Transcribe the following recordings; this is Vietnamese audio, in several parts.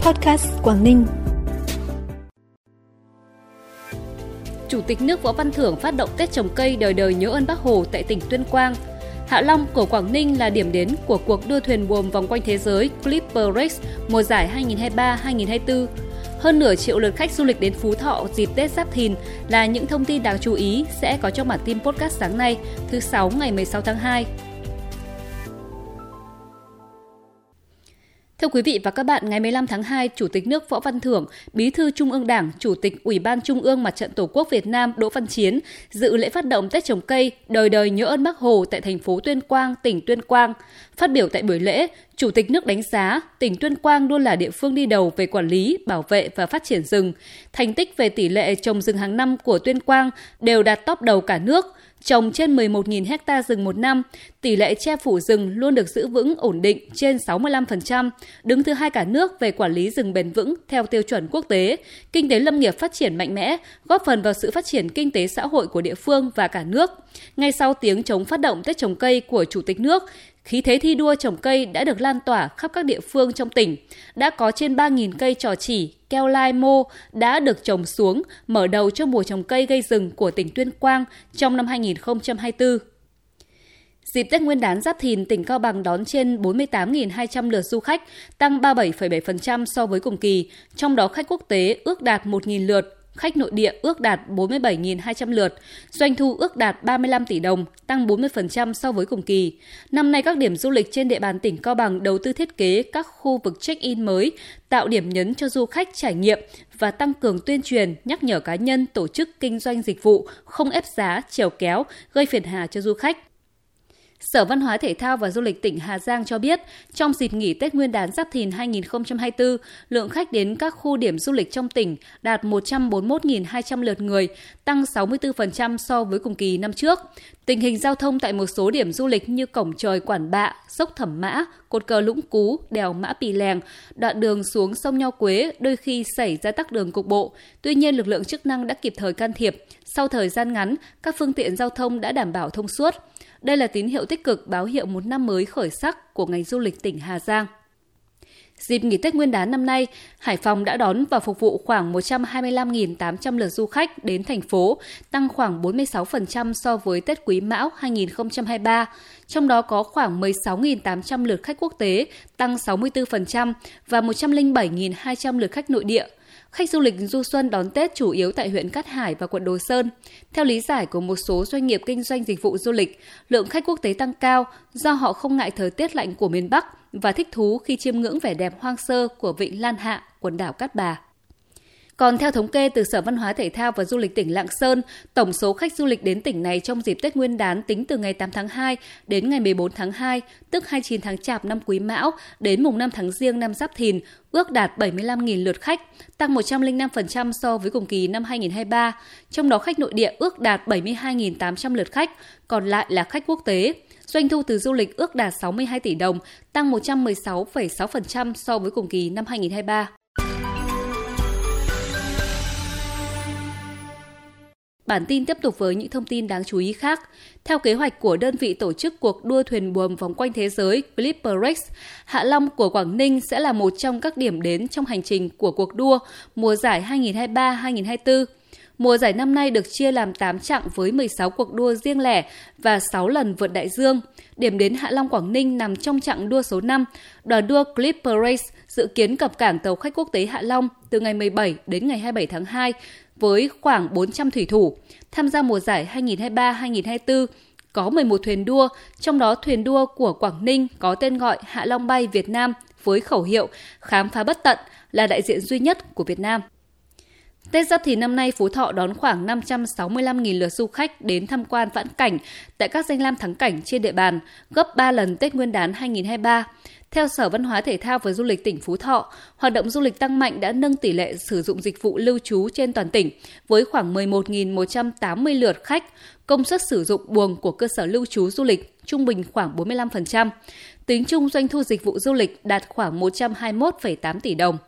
Podcast Quảng Ninh. Chủ tịch nước Võ Văn Thưởng phát động Tết trồng cây đời đời nhớ ơn Bác Hồ tại tỉnh Tuyên Quang. Hạ Long của Quảng Ninh là điểm đến của cuộc đua thuyền buồm vòng quanh thế giới Clipper Race mùa giải 2023-2024. Hơn nửa triệu lượt khách du lịch đến Phú Thọ dịp Tết Giáp Thìn là những thông tin đáng chú ý sẽ có trong bản tin podcast sáng nay, thứ 6 ngày 16 tháng 2. Thưa quý vị và các bạn, ngày 15 tháng 2, Chủ tịch nước Võ Văn Thưởng, Bí thư Trung ương Đảng, Chủ tịch Ủy ban Trung ương Mặt trận Tổ quốc Việt Nam Đỗ Văn Chiến dự lễ phát động Tết trồng cây đời đời nhớ ơn Bác Hồ tại thành phố Tuyên Quang, tỉnh Tuyên Quang. Phát biểu tại buổi lễ, Chủ tịch nước đánh giá tỉnh Tuyên Quang luôn là địa phương đi đầu về quản lý, bảo vệ và phát triển rừng. Thành tích về tỷ lệ trồng rừng hàng năm của Tuyên Quang đều đạt top đầu cả nước – trồng trên 11.000 hecta rừng một năm, tỷ lệ che phủ rừng luôn được giữ vững ổn định trên 65%, đứng thứ hai cả nước về quản lý rừng bền vững theo tiêu chuẩn quốc tế. Kinh tế lâm nghiệp phát triển mạnh mẽ, góp phần vào sự phát triển kinh tế xã hội của địa phương và cả nước. Ngay sau tiếng chống phát động Tết trồng cây của Chủ tịch nước, Khí thế thi đua trồng cây đã được lan tỏa khắp các địa phương trong tỉnh. Đã có trên 3.000 cây trò chỉ, keo lai mô đã được trồng xuống, mở đầu cho mùa trồng cây gây rừng của tỉnh Tuyên Quang trong năm 2024. Dịp Tết Nguyên đán Giáp Thìn, tỉnh Cao Bằng đón trên 48.200 lượt du khách, tăng 37,7% so với cùng kỳ, trong đó khách quốc tế ước đạt 1.000 lượt, khách nội địa ước đạt 47.200 lượt, doanh thu ước đạt 35 tỷ đồng, tăng 40% so với cùng kỳ. Năm nay các điểm du lịch trên địa bàn tỉnh Cao Bằng đầu tư thiết kế các khu vực check-in mới, tạo điểm nhấn cho du khách trải nghiệm và tăng cường tuyên truyền, nhắc nhở cá nhân, tổ chức kinh doanh dịch vụ không ép giá, trèo kéo, gây phiền hà cho du khách. Sở Văn hóa Thể thao và Du lịch tỉnh Hà Giang cho biết, trong dịp nghỉ Tết Nguyên đán Giáp Thìn 2024, lượng khách đến các khu điểm du lịch trong tỉnh đạt 141.200 lượt người, tăng 64% so với cùng kỳ năm trước. Tình hình giao thông tại một số điểm du lịch như Cổng Trời Quản Bạ, Sốc Thẩm Mã, Cột Cờ Lũng Cú, Đèo Mã Pì Lèng, đoạn đường xuống sông Nho Quế đôi khi xảy ra tắc đường cục bộ. Tuy nhiên, lực lượng chức năng đã kịp thời can thiệp. Sau thời gian ngắn, các phương tiện giao thông đã đảm bảo thông suốt. Đây là tín hiệu tích cực báo hiệu một năm mới khởi sắc của ngành du lịch tỉnh Hà Giang. Dịp nghỉ Tết Nguyên đán năm nay, Hải Phòng đã đón và phục vụ khoảng 125.800 lượt du khách đến thành phố, tăng khoảng 46% so với Tết Quý Mão 2023. Trong đó có khoảng 16.800 lượt khách quốc tế, tăng 64% và 107.200 lượt khách nội địa – Khách du lịch du xuân đón Tết chủ yếu tại huyện Cát Hải và quận Đồ Sơn. Theo lý giải của một số doanh nghiệp kinh doanh dịch vụ du lịch, lượng khách quốc tế tăng cao do họ không ngại thời tiết lạnh của miền Bắc và thích thú khi chiêm ngưỡng vẻ đẹp hoang sơ của vịnh Lan Hạ, quần đảo Cát Bà. Còn theo thống kê từ Sở Văn hóa Thể thao và Du lịch tỉnh Lạng Sơn, tổng số khách du lịch đến tỉnh này trong dịp Tết Nguyên đán tính từ ngày 8 tháng 2 đến ngày 14 tháng 2, tức 29 tháng Chạp năm Quý Mão đến mùng 5 tháng Giêng năm Giáp Thìn, ước đạt 75.000 lượt khách, tăng 105% so với cùng kỳ năm 2023. Trong đó khách nội địa ước đạt 72.800 lượt khách, còn lại là khách quốc tế. Doanh thu từ du lịch ước đạt 62 tỷ đồng, tăng 116,6% so với cùng kỳ năm 2023. Bản tin tiếp tục với những thông tin đáng chú ý khác. Theo kế hoạch của đơn vị tổ chức cuộc đua thuyền buồm vòng quanh thế giới Clipper Race, Hạ Long của Quảng Ninh sẽ là một trong các điểm đến trong hành trình của cuộc đua mùa giải 2023-2024. Mùa giải năm nay được chia làm 8 chặng với 16 cuộc đua riêng lẻ và 6 lần vượt đại dương. Điểm đến Hạ Long Quảng Ninh nằm trong chặng đua số 5. Đoàn đua Clipper Race dự kiến cập cảng tàu khách quốc tế Hạ Long từ ngày 17 đến ngày 27 tháng 2 với khoảng 400 thủy thủ. Tham gia mùa giải 2023-2024 có 11 thuyền đua, trong đó thuyền đua của Quảng Ninh có tên gọi Hạ Long Bay Việt Nam với khẩu hiệu Khám phá bất tận là đại diện duy nhất của Việt Nam. Tết Giáp Thìn năm nay Phú Thọ đón khoảng 565.000 lượt du khách đến tham quan vãn cảnh tại các danh lam thắng cảnh trên địa bàn, gấp 3 lần Tết Nguyên đán 2023. Theo Sở Văn hóa Thể thao và Du lịch tỉnh Phú Thọ, hoạt động du lịch tăng mạnh đã nâng tỷ lệ sử dụng dịch vụ lưu trú trên toàn tỉnh với khoảng 11.180 lượt khách, công suất sử dụng buồng của cơ sở lưu trú du lịch trung bình khoảng 45%. Tính chung doanh thu dịch vụ du lịch đạt khoảng 121,8 tỷ đồng.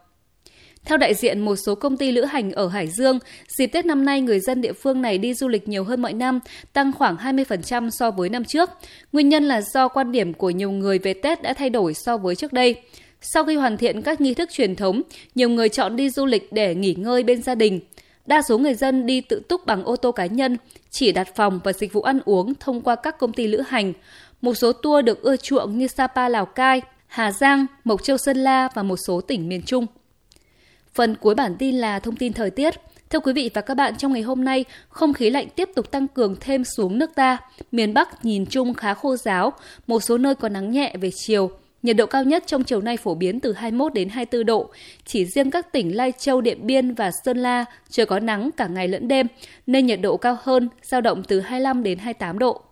Theo đại diện một số công ty lữ hành ở Hải Dương, dịp Tết năm nay người dân địa phương này đi du lịch nhiều hơn mọi năm, tăng khoảng 20% so với năm trước. Nguyên nhân là do quan điểm của nhiều người về Tết đã thay đổi so với trước đây. Sau khi hoàn thiện các nghi thức truyền thống, nhiều người chọn đi du lịch để nghỉ ngơi bên gia đình. Đa số người dân đi tự túc bằng ô tô cá nhân, chỉ đặt phòng và dịch vụ ăn uống thông qua các công ty lữ hành. Một số tour được ưa chuộng như Sapa Lào Cai, Hà Giang, Mộc Châu Sơn La và một số tỉnh miền Trung. Phần cuối bản tin là thông tin thời tiết. Thưa quý vị và các bạn, trong ngày hôm nay, không khí lạnh tiếp tục tăng cường thêm xuống nước ta. Miền Bắc nhìn chung khá khô giáo, một số nơi có nắng nhẹ về chiều. Nhiệt độ cao nhất trong chiều nay phổ biến từ 21 đến 24 độ. Chỉ riêng các tỉnh Lai Châu, Điện Biên và Sơn La trời có nắng cả ngày lẫn đêm, nên nhiệt độ cao hơn, dao động từ 25 đến 28 độ.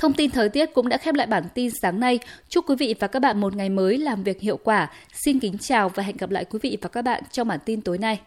Thông tin thời tiết cũng đã khép lại bản tin sáng nay. Chúc quý vị và các bạn một ngày mới làm việc hiệu quả. Xin kính chào và hẹn gặp lại quý vị và các bạn trong bản tin tối nay.